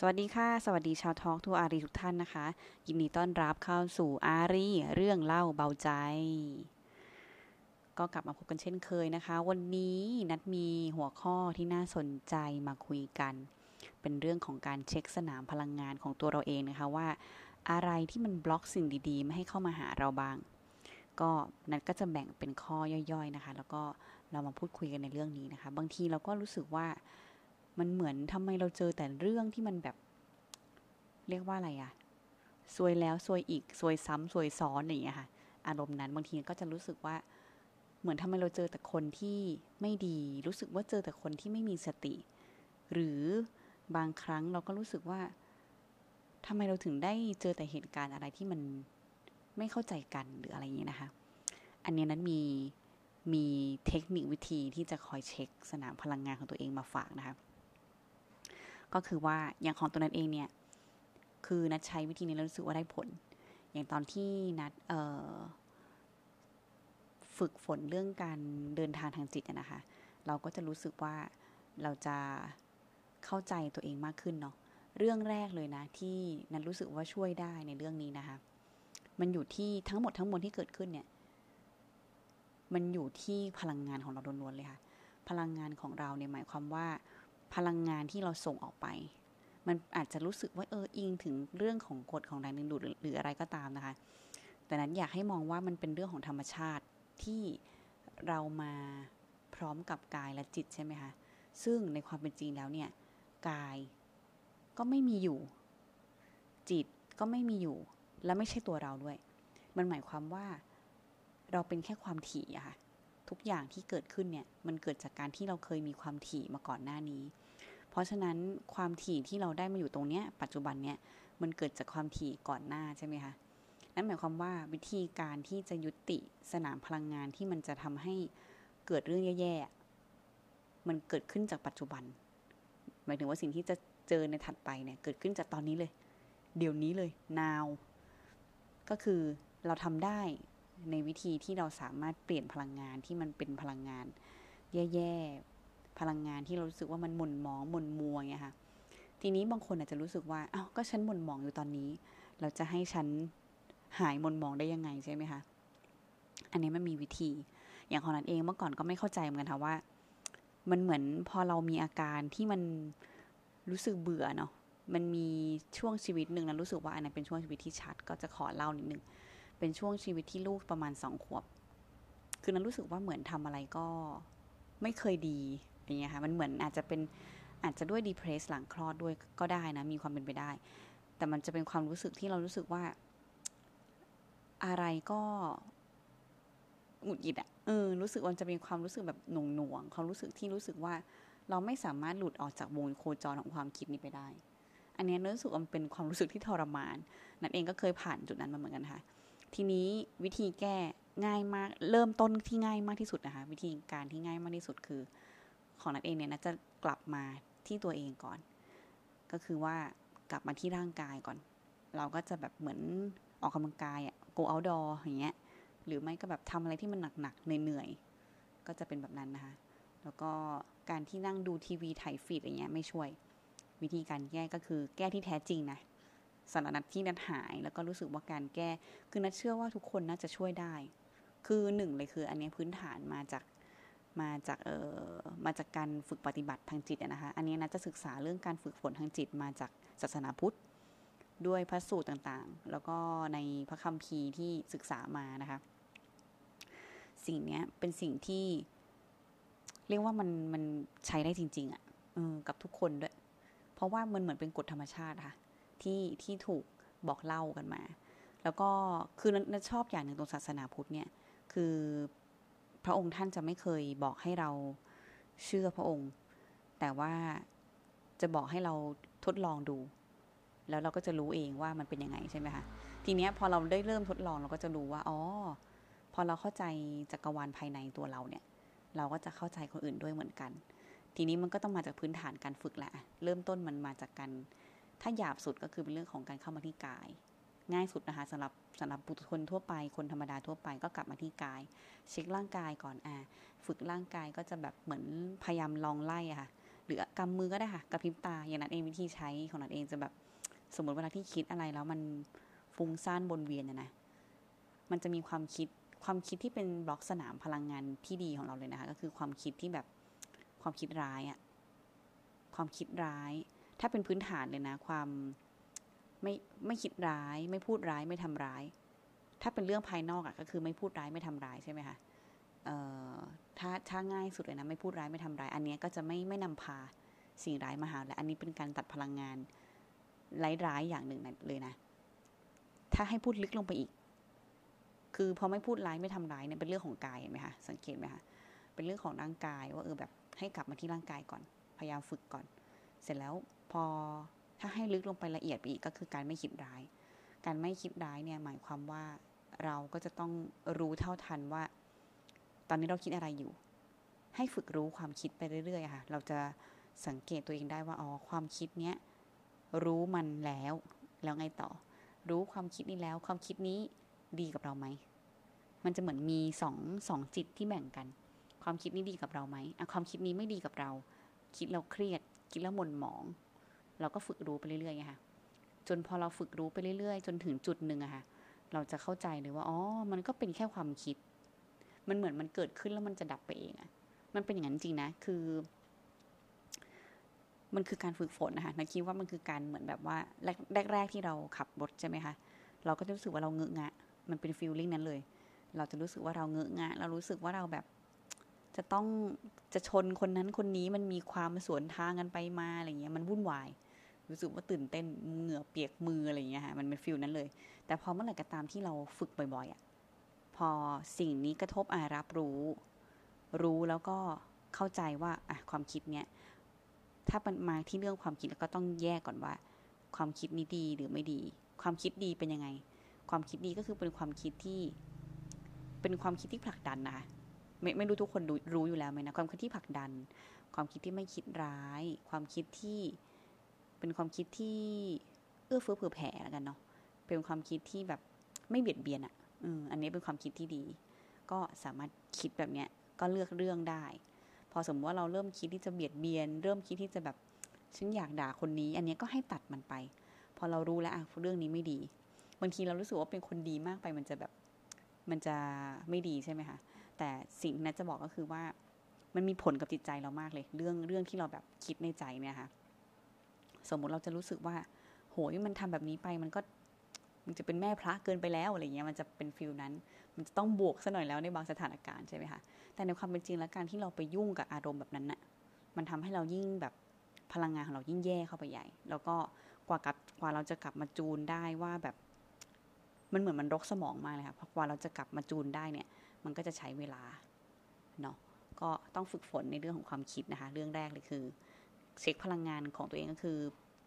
สวัสดีค่ะ สวัสดีชาวทอล์กทูอารีทุกท่านนะคะ ยินดีต้อนรับเข้าสู่อารีเรื่องเล่าเบาใจ ก็กลับมาพบกันเช่นเคยนะคะ วันนี้นัดมีหัวข้อที่น่าสนใจมาคุยกัน เป็นเรื่องของการเช็คสนามพลังงานของตัวเราเองนะคะว่า อะไรที่มันบล็อกสิ่งดีๆ ไม่ให้เข้ามาหาเราบ้าง ก็นัดก็จะแบ่งเป็นข้อย่อยๆนะคะ แล้วก็เรามาพูดคุยกันในเรื่องนี้นะคะ บางทีเราก็รู้สึกว่า มันเหมือนทำไมเราเจอแต่เรื่องที่มันแบบ เรียกว่าอะไรอะซวยแล้วซวยอีกซวยซ้ำซวยซ้อนอย่างเงี้ยค่ะ อารมณ์นั้นบางทีก็จะรู้สึกว่า เหมือนทำไมเราเจอแต่คนที่ไม่ดี รู้สึกว่าเจอแต่คนที่ไม่มีสติ หรือบางครั้งเราก็รู้สึกว่าทำไมเราถึงได้เจอแต่เหตุการณ์อะไรที่มันไม่เข้าใจกันหรืออะไรอย่างเงี้ยนะคะ อันนี้นั้นมีมีเทคนิควิธีที่จะคอยเช็คสนามพลังงานของตัวเองมาฝากนะคะ ก็คือว่าอย่างของตัวนั้นเองเนี่ย คือนัดใช้วิธีนี้แล้วรู้สึกว่าได้ผล อย่างตอนที่นัดฝึกฝนเรื่องการเดินทางทางจิตนะคะ เราก็จะรู้สึกว่าเราจะเข้าใจตัวเองมากขึ้นเนาะเรื่องแรกเลยนะ ที่นัดรู้สึกว่าช่วยได้ในเรื่องนี้นะคะ มันอยู่ที่ทั้งหมดทั้งมวลที่เกิดขึ้นเนี่ย มันอยู่ที่พลังงานของเราล้วนๆเลยค่ะ พลังงานของเราเนี่ยหมายความว่า พลังงานที่เราส่งออกไป มันอาจจะรู้สึกว่าเอออิงถึงเรื่องของกฎของแรงดึงดูดหรืออะไรก็ตามนะคะ แต่นั้นอยากให้มองว่ามันเป็นเรื่องของธรรมชาติที่เรามาพร้อมกับกายและจิตใช่ไหมคะซึ่งในความเป็นจริงแล้วเนี่ยกายก็ไม่มีอยู่ จิตก็ไม่มีอยู่ และไม่ใช่ตัวเราด้วย มันหมายความว่าเราเป็นแค่ความถี่อะค่ะ ทุกอย่างที่เกิดขึ้นเนี่ยมันเกิดจากการที่เราเคยมีความถี่มาก่อนหน้านี้ เพราะฉะนั้นความถี่ที่เราได้มาอยู่ตรงเนี้ยปัจจุบันเนี่ยมันเกิดจากความถี่ก่อนหน้าใช่ไหมคะนั่นหมายความว่าวิธีการที่จะยุติสนามพลังงานที่มันจะทำให้เกิดเรื่องแย่ๆมันเกิดขึ้นจากปัจจุบัน หมายถึงว่าสิ่งที่จะเจอในถัดไปเนี่ยเกิดขึ้นจากตอนนี้เลย เดี๋ยวนี้เลย now ก็คือเราทำได้ ในวิธีที่เราสามารถเปลี่ยนพลังงานที่มันเป็นพลังงาน แย่ๆพลังงานที่เรารู้สึกว่ามันหม่นหมองหม่นมัวเงี้ยค่ะ ทีนี้บางคนอาจจะรู้สึกว่าอ้าวก็ฉันหม่นหมองอยู่ตอนนี้ เราจะให้ฉันหายหม่นหมองได้ยังไงใช่ไหมคะอันนี้มันมีวิธี อย่างของนั้นเองเมื่อก่อนก็ไม่เข้าใจเหมือนกันค่ะว่า มันเหมือนพอเรามีอาการที่มันรู้สึกเบื่อเนาะมันมีช่วงชีวิตหนึ่งนะรู้สึกว่าอันนั้นเป็นช่วงชีวิตที่ชัด ก็จะขอเล่านิดนึง เป็นช่วงชีวิตที่ลูกประมาณสองขวบ คือนั้นรู้สึกว่าเหมือนทำอะไรก็ไม่เคยดีอย่างเงี้ยค่ะ มันเหมือนอาจจะเป็นอาจจะด้วยดีเพรสหลังคลอดด้วยก็ได้นะ มีความเป็นไปได้ แต่มันจะเป็นความรู้สึกที่เรารู้สึกว่า อะไรก็หงุดหงิดอะเออ รู้สึกว่าจะเป็นความรู้สึกแบบหน่วงหน่วงความรู้สึกที่รู้สึกว่า เราไม่สามารถหลุดออกจากวงโคจรของความคิดนี้ไปได้ อันนี้รู้สึกว่ามันเป็นความรู้สึกที่ทรมาน นั่นเองก็เคยผ่านจุดนั้นมาเหมือนกันค่ะ ทีนี้วิธีแก้ง่ายมาก เริ่มต้นที่ง่ายมากที่สุดนะคะ วิธีการที่ง่ายมากที่สุดคือ ของนัดเองเนี่ยนะจะกลับมาที่ตัวเองก่อน ก็คือว่ากลับมาที่ร่างกายก่อน เราก็จะแบบเหมือนออกกำลังกายอะ go outdoor อย่างเงี้ย หรือไม่ก็แบบทำอะไรที่มันหนักๆเหนื่อยๆก็จะเป็นแบบนั้นนะคะ แล้วก็การที่นั่งดูทีวีถ่ายฟีดอะไรเงี้ยไม่ช่วย วิธีการแก้ก็คือแก้ที่แท้จริงนะ สารนัดที่นัดหาย แล้วก็รู้สึกว่าการแก้ คือนัดเชื่อว่าทุกคนน่าจะช่วยได้ คือหนึ่งเลยคือ อันนี้พื้นฐานมาจากมาจากเอ่อมาจากการฝึกปฏิบัติทางจิตนะคะ อันนี้นัดจะศึกษาเรื่องการฝึกฝนทางจิตมาจากศาสนาพุทธ ด้วยพระสูตรต่างๆ แล้วก็ในพระคัมภีร์ที่ศึกษามานะคะ สิ่งนี้เป็นสิ่งที่ เรียกว่ามันมันใช้ได้จริง ๆอะ่ะกับทุกคนด้วย เพราะว่ามันเหมือนเป็นกฎธรรมชาติค่ะ ที่ที่ถูกบอกเล่ากันมา แล้วก็คือนันชอบอย่างหนึ่งตรงศาสนาพุทธเนี่ยคือพระองค์ท่านจะไม่เคยบอกให้เราเชื่อพระองค์ แต่ว่าจะบอกให้เราทดลองดู แล้วเราก็จะรู้เองว่ามันเป็นยังไงใช่ไหมคะทีเนี้ยพอเราได้เริ่มทดลองเราก็จะรู้ว่าอ๋อพอเราเข้าใจจักรวาลภายในตัวเราเนี่ย เราก็จะเข้าใจคนอื่นด้วยเหมือนกัน ทีนี้มันก็ต้องมาจากพื้นฐานการฝึกแหละเริ่มต้นมันมาจากการ ถ้าหยาบสุดก็คือเป็นเรื่องของการเข้ามาที่กาย ง่ายสุดนะคะสำหรับสำหรับบุคคลทั่วไปคนธรรมดาทั่วไปก็กลับมาที่กาย เช็คร่างกายก่อนอ่าฝึกร่างกายก็จะแบบเหมือนพยายามลองไล่อะค่ะหรือกำมือก็ได้ค่ะกระพริบตาอย่างนั้นเองวิธีใช้ของนั้นเองจะแบบสมมติเวลาที่คิดอะไรแล้วมันฟุ้งซ่านบนเวียนนะนะมันจะมีความคิดความคิดที่เป็นบล็อกสนามพลังงานที่ดีของเราเลยนะคะ ก็คือความคิดที่แบบความคิดร้ายอะความคิดร้าย ถ้าเป็นพื้นฐานเลยนะ ความไม่ไม่คิดร้าย ไม่พูดร้ายไม่ทำร้าย ถ้าเป็นเรื่องภายนอกอะก็คือไม่พูดร้ายไม่ทำร้ายใช่ไหมคะเอ่อถ้าถ้าง่ายสุดเลยนะไม่พูดร้ายไม่ทำร้าย อันนี้ก็จะไม่ไม่นำพาสิ่งร้ายมาหาและอันนี้เป็นการตัดพลังงานร้ายๆอย่างหนึ่งเลยนะ ถ้าให้พูดลึกลงไปอีก คือพอไม่พูดร้ายไม่ทำร้ายเนี่ยเป็นเรื่องของกายเห็นไหมคะสังเกตไหมคะเป็นเรื่องของร่างกายว่าเออแบบให้กลับมาที่ร่างกายก่อน พยายามฝึกก่อน เสร็จแล้ว พอถ้าให้ลึกลงไปละเอียดไปอีกก็คือการไม่คิดร้าย การไม่คิดร้ายเนี่ยหมายความว่าเราก็จะต้องรู้เท่าทันว่า ตอนนี้เราคิดอะไรอยู่ ให้ฝึกรู้ความคิดไปเรื่อยๆค่ะ เราจะสังเกตตัวเองได้ว่าอ๋อความคิดเนี้ยรู้มันแล้วแล้วไงต่อ รู้ความคิดนี้แล้ว ความคิดนี้ดีกับเราไหม มันจะเหมือนมีสองสองจิตที่แบ่งกัน ความคิดนี้ดีกับเราไหมความคิดนี้ไม่ดีกับเรา คิดเราเครียด คิดแล้วหม่นหมอง เราก็ฝึกรู้ไปเรื่อยๆไงค่ะจนพอเราฝึกรู้ไปเรื่อยๆ จนถึงจุดหนึ่งอะค่ะ เราจะเข้าใจเลยว่าอ๋อมันก็เป็นแค่ความคิด มันเหมือนมันเกิดขึ้นแล้วมันจะดับไปเองอะมันเป็นอย่างนั้นจริงนะคือ มันคือการฝึกฝนนะคะนะคิดว่ามันคือการเหมือนแบบว่าแรกแรกที่เราขับรถใช่ไหมคะเราก็จะรู้สึกว่าเราเงอะงะ มันเป็นฟีลลิ่งนั้นเลย เราจะรู้สึกว่าเราเงอะงะ เรารู้สึกว่าเราแบบ จะต้องจะชนคนนั้นคนนี้มันมีความสวนทางกันไปมาอะไรเงี้ย มันวุ่นวาย รู้สึกว่าตื่นเต้นเหงื่อเปียกมืออะไรอย่างเงี้ยค่ะมันเป็นฟีลนั้นเลย แต่พอเมื่อไหร่ก็ตามที่เราฝึกบ่อยๆอะพอสิ่งนี้กระทบอารับรู้ รู้แล้วก็เข้าใจว่าอะความคิดเนี้ยถ้ามันมาที่เรื่องความคิดแล้วก็ต้องแยกก่อนว่า ความคิดนี้ดีหรือไม่ดี ความคิดดีเป็นยังไง ความคิดดีก็คือเป็นความคิดที่ เป็นความคิดที่ผลักดันนะคะไม่ไม่รู้ทุกคนรู้อยู่แล้วไหมนะความคิดที่ผลักดัน ความคิดที่ไม่คิดร้าย ความคิดที่ เป็นความคิดที่เอื้อเฟื้อเผื่อแผ่แล้วกันเนาะเป็นความคิดที่แบบไม่เบียดเบียนอะ่ะอืมอันนี้เป็นความคิดที่ดี ก็สามารถคิดแบบเนี้ยก็เลือกเรื่องได้ พอสมมติว่าเราเริ่มคิดที่จะเบียดเบียน เริ่มคิดที่จะแบบฉันอยากด่าคนนี้ อันนี้ก็ให้ตัดมันไป พอเรารู้แล้วอะเรื่องนี้ไม่ดี บางทีเรารู้สึกว่าเป็นคนดีมากไปมันจะแบบมันจะไม่ดีใช่ไหมคะแต่สิ่งนั้นจะบอกก็คือว่ามันมีผลกับจิตใจเรามากเลย เรื่องเรื่องที่เราแบบคิดในใจเนี่ยค่ะ สมมุติเราจะรู้สึกว่า โหยมันทำแบบนี้ไปมันก็มันจะเป็นแม่พระเกินไปแล้วอะไรเงี้ยมันจะเป็นฟิลนั้น มันจะต้องบวกซะหน่อยแล้วในบางสถานการณ์ใช่ไหมคะแต่ในความเป็นจริงแล้วการที่เราไปยุ่งกับอารมณ์แบบนั้นน่ะมันทำให้เรายิ่งแบบพลังงานของเรายิ่งแย่เข้าไปใหญ่ แล้วก็กว่ากับกว่าเราจะกลับมาจูนได้ว่าแบบ มันเหมือนมันรกสมองมากเลยค่ะเพราะกว่าเราจะกลับมาจูนได้เนี่ย มันก็จะใช้เวลาเนาะก็ต้องฝึกฝนในเรื่องของความคิดนะคะ เรื่องแรกเลยคือ เช็คพลังงานของตัวเองก็คือ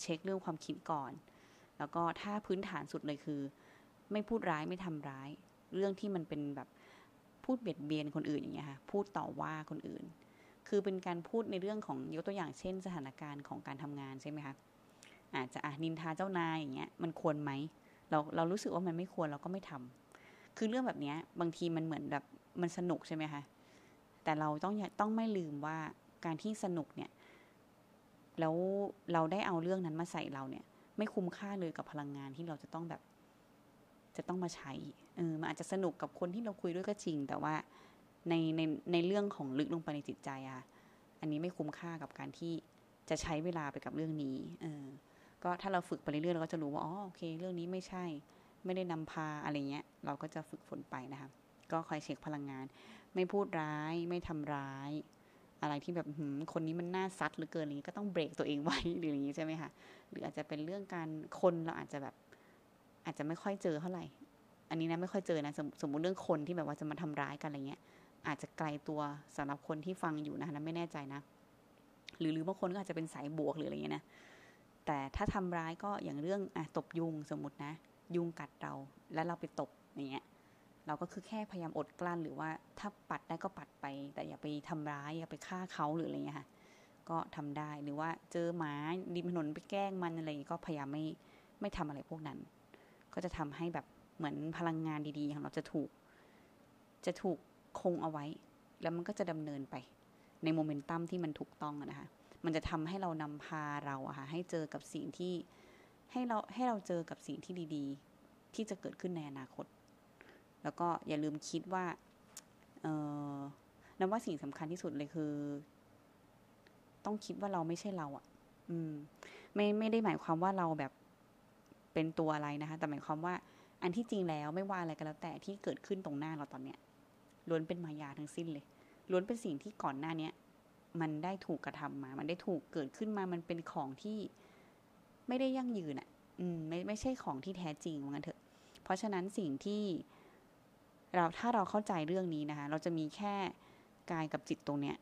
เช็คเรื่องความคิดก่อน แล้วก็ถ้าพื้นฐานสุดเลยคือ ไม่พูดร้ายไม่ทำร้าย เรื่องที่มันเป็นแบบพูดเบียดเบียนคนอื่นอย่างเงี้ยค่ะพูดต่อว่าคนอื่น คือเป็นการพูดในเรื่องของยกตัวอย่างเช่น สถานการณ์ของการทำงานใช่ไหมคะอาจจะอะนินทาเจ้านายอย่างเงี้ยมันควรไหมเราเรารู้สึกว่ามันไม่ควรเราก็ไม่ทำคือเรื่องแบบเนี้ยบางทีมันเหมือนแบบมันสนุกใช่ไหมคะแต่เราต้องต้องไม่ลืมว่าการที่สนุกเนี่ย แล้วเราได้เอาเรื่องนั้นมาใส่เราเนี่ย ไม่คุ้มค่าเลยกับพลังงานที่เราจะต้องแบบ จะต้องมาใช้เออมันอาจจะสนุกกับคนที่เราคุยด้วยก็จริง แต่ว่าในในในเรื่องของลึกลงไปในจิตใจอะอันนี้ไม่คุ้มค่ากับการที่จะใช้เวลาไปกับเรื่องนี้ เออ ก็ถ้าเราฝึกไปเรื่อยๆเราก็จะรู้ว่า อ๋อ โอเค เรื่องนี้ไม่ใช่ ไม่ได้นำพาอะไรเงี้ย เราก็จะฝึกฝนไปนะคะ ก็คอยเช็คพลังงาน ไม่พูดร้าย ไม่ทำร้าย อะไรที่แบบคนนี้มันน่าซัดหรือเกินอะไรนี้ก็ต้องเบรกตัวเองไว้หรืออย่างนี้ใช่ไหมคะหรืออาจจะเป็นเรื่องการคนเราอาจจะแบบอาจจะไม่ค่อยเจอเท่าไหร่ อันนี้นะไม่ค่อยเจอนะสมสมมุติเรื่องคนที่แบบว่าจะมาทำร้ายกันอะไรเงี้ย อาจจะไกลตัวสำหรับคนที่ฟังอยู่นะคะนะไม่แน่ใจนะ หรือหรือบางคนก็อาจจะเป็นสายบวกหรืออะไรเงี้ยนะแต่ถ้าทำร้ายก็อย่างเรื่องอะตบยุงสมมตินะ ยุงกัดเราแล้วเราไปตบอย่างเงี้ย เราก็คือแค่พยายามอดกลั้นหรือว่าถ้าปัดได้ก็ปัดไป แต่อย่าไปทำร้ายอย่าไปฆ่าเขาหรืออะไรเงี้ยค่ะก็ทำได้หรือว่าเจอหมาริมถนนไปแกล้งมันอะไรก็พยายามไม่ไม่ทำอะไรพวกนั้น ก็จะทำให้แบบเหมือนพลังงานดีๆของเราจะถูก จะถูกคงเอาไว้ แล้วมันก็จะดำเนินไป ในโมเมนตัมที่มันถูกต้องนะคะมันจะทำให้เรานำพาเราอะค่ะให้เจอกับสิ่งที่ให้เราให้เราเจอกับสิ่งที่ดี ๆ ที่จะเกิดขึ้นในอนาคต แล้วก็อย่าลืมคิดว่าเออนับว่าสิ่งสำคัญที่สุดเลยคือ ต้องคิดว่าเราไม่ใช่เราอะ่ะ อืม ไม่ไม่ได้หมายความว่าเราแบบเป็นตัวอะไรนะคะ แต่หมายความว่า อันที่จริงแล้วไม่ว่าอะไรก็แล้ว แต่ที่เกิดขึ้นตรงหน้าเราตอนเนี้ยล้วนเป็นมายาทั้งสิ้นเลยล้วนเป็นสิ่งที่ก่อนหน้าเนี้ยมันได้ถูกกระทำมา มันได้ถูกเกิดขึ้นมา มันเป็นของที่ไม่ได้ยั่งยืนอะ่ะ อืม ไม่ไม่ใช่ของที่แท้จริงว่างั้นเถอะ เพราะฉะนั้นสิ่งที่ เราถ้าเราเข้าใจเรื่องนี้นะคะ เราจะมีแค่กายกับจิตตรงเนี้ย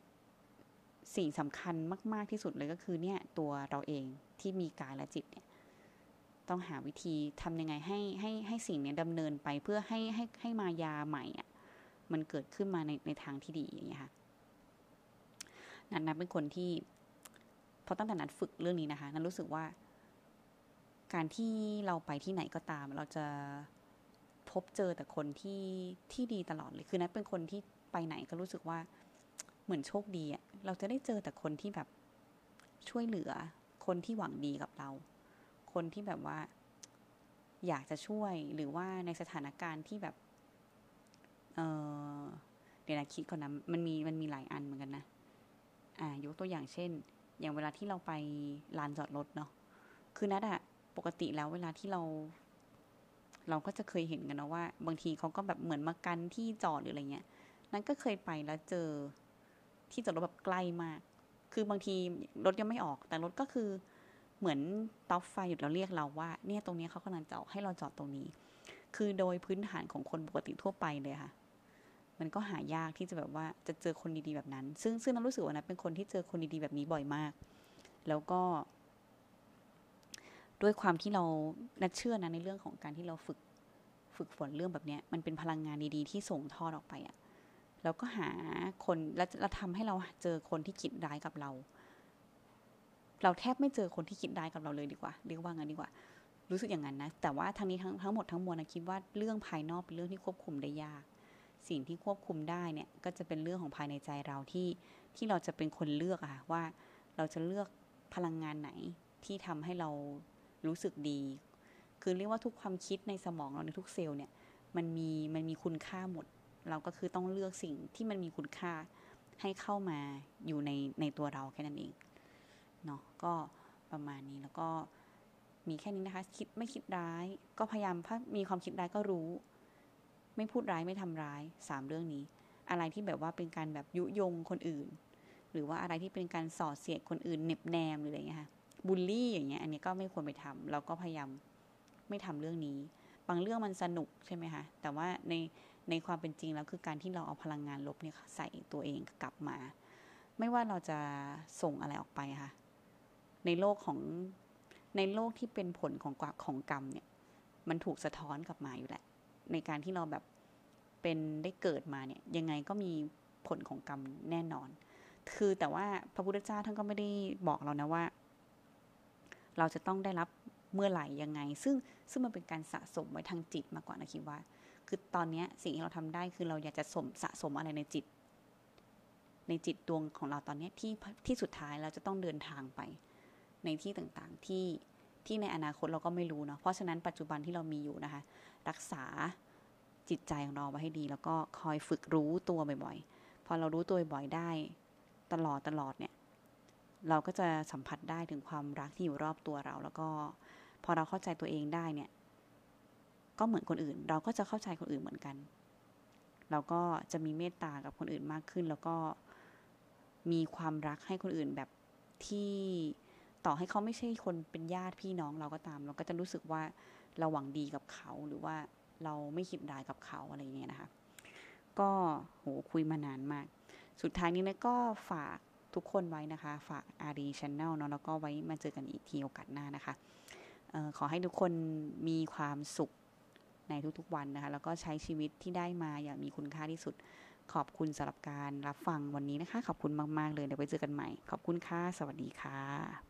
สิ่งสำคัญมาก ๆที่สุดเลยก็คือเนี่ยตัวเราเองที่มีกายและจิตเนี่ย ต้องหาวิธีทำยังไงให้ให้ให้สิ่งเนี้ดำเนินไปเพื่อให้ให้ให้มายาใหม่อะมันเกิดขึ้นมาในในทางที่ดีอย่างเงี้ยค่ะนันนับเป็นคนที่พอตั้งแต่นัดฝึกเรื่องนี้นะคะนันรู้สึกว่า การที่เราไปที่ไหนก็ตาม เราจะ พบเจอแต่คนที่ที่ดีตลอดเลยคือนัทเป็นคนที่ไปไหนก็รู้สึกว่าเหมือนโชคดีอะเราจะได้เจอแต่คนที่แบบช่วยเหลือ คนที่หวังดีกับเรา คนที่แบบว่า อยากจะช่วยหรือว่าในสถานการณ์ที่แบบ เออเดี๋ยวนะคิดก่อนนะมันมีมันมีหลายอันเหมือนกันนะอ่ายกตัวอย่างเช่น อย่างเวลาที่เราไปลานจอดรถเนาะคือนัดอะปกติแล้วเวลาที่เรา เราก็จะเคยเห็นกันนะว่า บางทีเขาก็แบบเหมือนมากันที่จอดหรืออะไรเงี้ย นั้นก็เคยไปแล้วเจอที่จอดรถแบบใกล้มาก คือบางทีรถยังไม่ออก แต่รถก็คือเหมือนต็อปไฟหยุดแล้วเรียกเราว่า เนี่ยตรงนี้เขากำลังจะออกให้เราจอดตรงนี้ คือโดยพื้นฐานของคนปกติทั่วไปเลยค่ะ มันก็หายากที่จะแบบว่าจะเจอคนดีๆแบบนั้น ซึ่งซึ่งน้ำรู้สึกว่านะเป็นคนที่เจอคนดีๆแบบนี้บ่อยมาก แล้วก็ ด้วยความที่เรานัดเชื่อนะในเรื่องของการที่เราฝึกฝึกฝนเรื่องแบบนี้มันเป็นพลังงานดีๆ ที่ส่งทอดออกไปอะ่ะแล้วก็หาคนแล้วเราทำให้เราเจอคนที่คิดร้ายกับเรา เราแทบไม่เจอคนที่คิดร้ายกับเราเลยดีกว่า เรียกว่างั้นดีกว่า รู้สึกอย่างนั้นนะ แต่ว่าทั้งนี้ทั้งทั้งหมดทั้งมวลนะคิดว่าเรื่องภายนอกเป็นเรื่องที่ควบคุมได้ยาก สิ่งที่ควบคุมได้เนี่ย ก็จะเป็นเรื่องของภายในใจเราที่ที่เราจะเป็นคนเลือกอะว่า เราจะเลือกพลังงานไหนที่ทำให้เรา รู้สึกดี คือเรียกว่าทุกความคิดในสมองเราในทุกเซลล์เนี่ย มันมีมันมีคุณค่าหมด เราก็คือต้องเลือกสิ่งที่มันมีคุณค่าให้เข้ามาอยู่ในในตัวเราแค่นั้นเองเนาะก็ประมาณนี้แล้วก็มีแค่นี้นะคะ คิดไม่คิดร้าย ก็พยายามถ้ามีความคิดร้ายก็รู้ ไม่พูดร้ายไม่ทำร้ายสามเรื่องนี้ อะไรที่แบบว่าเป็นการแบบยุยงคนอื่น หรือว่าอะไรที่เป็นการส่อเสียดคนอื่นเน็บแนมหรืออะไรเงี้ยค่ะ บูลลี่อย่างเงี้ยอันนี้ก็ไม่ควรไปทำเราก็พยายามไม่ทำเรื่องนี้ บางเรื่องมันสนุกใช่ไหมคะแต่ว่าในในความเป็นจริงแล้วคือการที่เราเอาพลังงานลบเนี่ยใส่ตัวเองกลับมา ไม่ว่าเราจะส่งอะไรออกไปค่ะ ในโลกของในโลกที่เป็นผลของของกรรมเนี่ย มันถูกสะท้อนกลับมาอยู่แหละ ในการที่เราแบบเป็นได้เกิดมาเนี่ย ยังไงก็มีผลของกรรมแน่นอน คือแต่ว่าพระพุทธเจ้าท่านก็ไม่ได้บอกเรานะว่า เราจะต้องได้รับเมื่อไหร่ยังไง ซึ่งซึ่งมันเป็นการสะสมไว้ทางจิตมากกว่านะคิดว่า คือตอนนี้สิ่งที่เราทำได้คือเราอยากจะสมสะสมอะไรในจิต ในจิตดวงของเราตอนนี้ที่ที่สุดท้ายเราจะต้องเดินทางไป ในที่ต่างๆที่ที่ในอนาคตเราก็ไม่รู้เนาะเพราะฉะนั้นปัจจุบันที่เรามีอยู่นะคะ รักษาจิตใจของเราไว้ให้ดี แล้วก็คอยฝึกรู้ตัวบ่อยๆ พอเรารู้ตัวบ่อยได้ ตลอดตลอดเนี่ย เราก็จะสัมผัสได้ถึงความรักที่อยู่รอบตัวเรา แล้วก็พอเราเข้าใจตัวเองได้เนี่ย ก็เหมือนคนอื่น เราก็จะเข้าใจคนอื่นเหมือนกัน เราก็จะมีเมตตากับคนอื่นมากขึ้น แล้วก็มีความรักให้คนอื่นแบบที่ต่อให้เขาไม่ใช่คนเป็นญาติพี่น้องเราก็ตาม เราก็จะรู้สึกว่าเราหวังดีกับเขาหรือว่าเราไม่คิดร้ายกับเขาอะไรเงี้ยนะคะ ก็โหคุยมานานมาก สุดท้ายนี้นะก็ฝาก ทุกคนไว้นะคะ ฝากอารีชแนลเนาะแล้วก็ไว้มาเจอกันอีกทีโอกาสหน้านะคะออขอให้ทุกคนมีความสุขในทุกๆวันนะคะ แล้วก็ใช้ชีวิตที่ได้มาอย่างมีคุณค่าที่สุด ขอบคุณสำหรับการรับฟังวันนี้นะคะ ขอบคุณมาก ๆ เลยเดี๋ยวไปเจอกันใหม่ ขอบคุณค่ะ สวัสดีค่ะ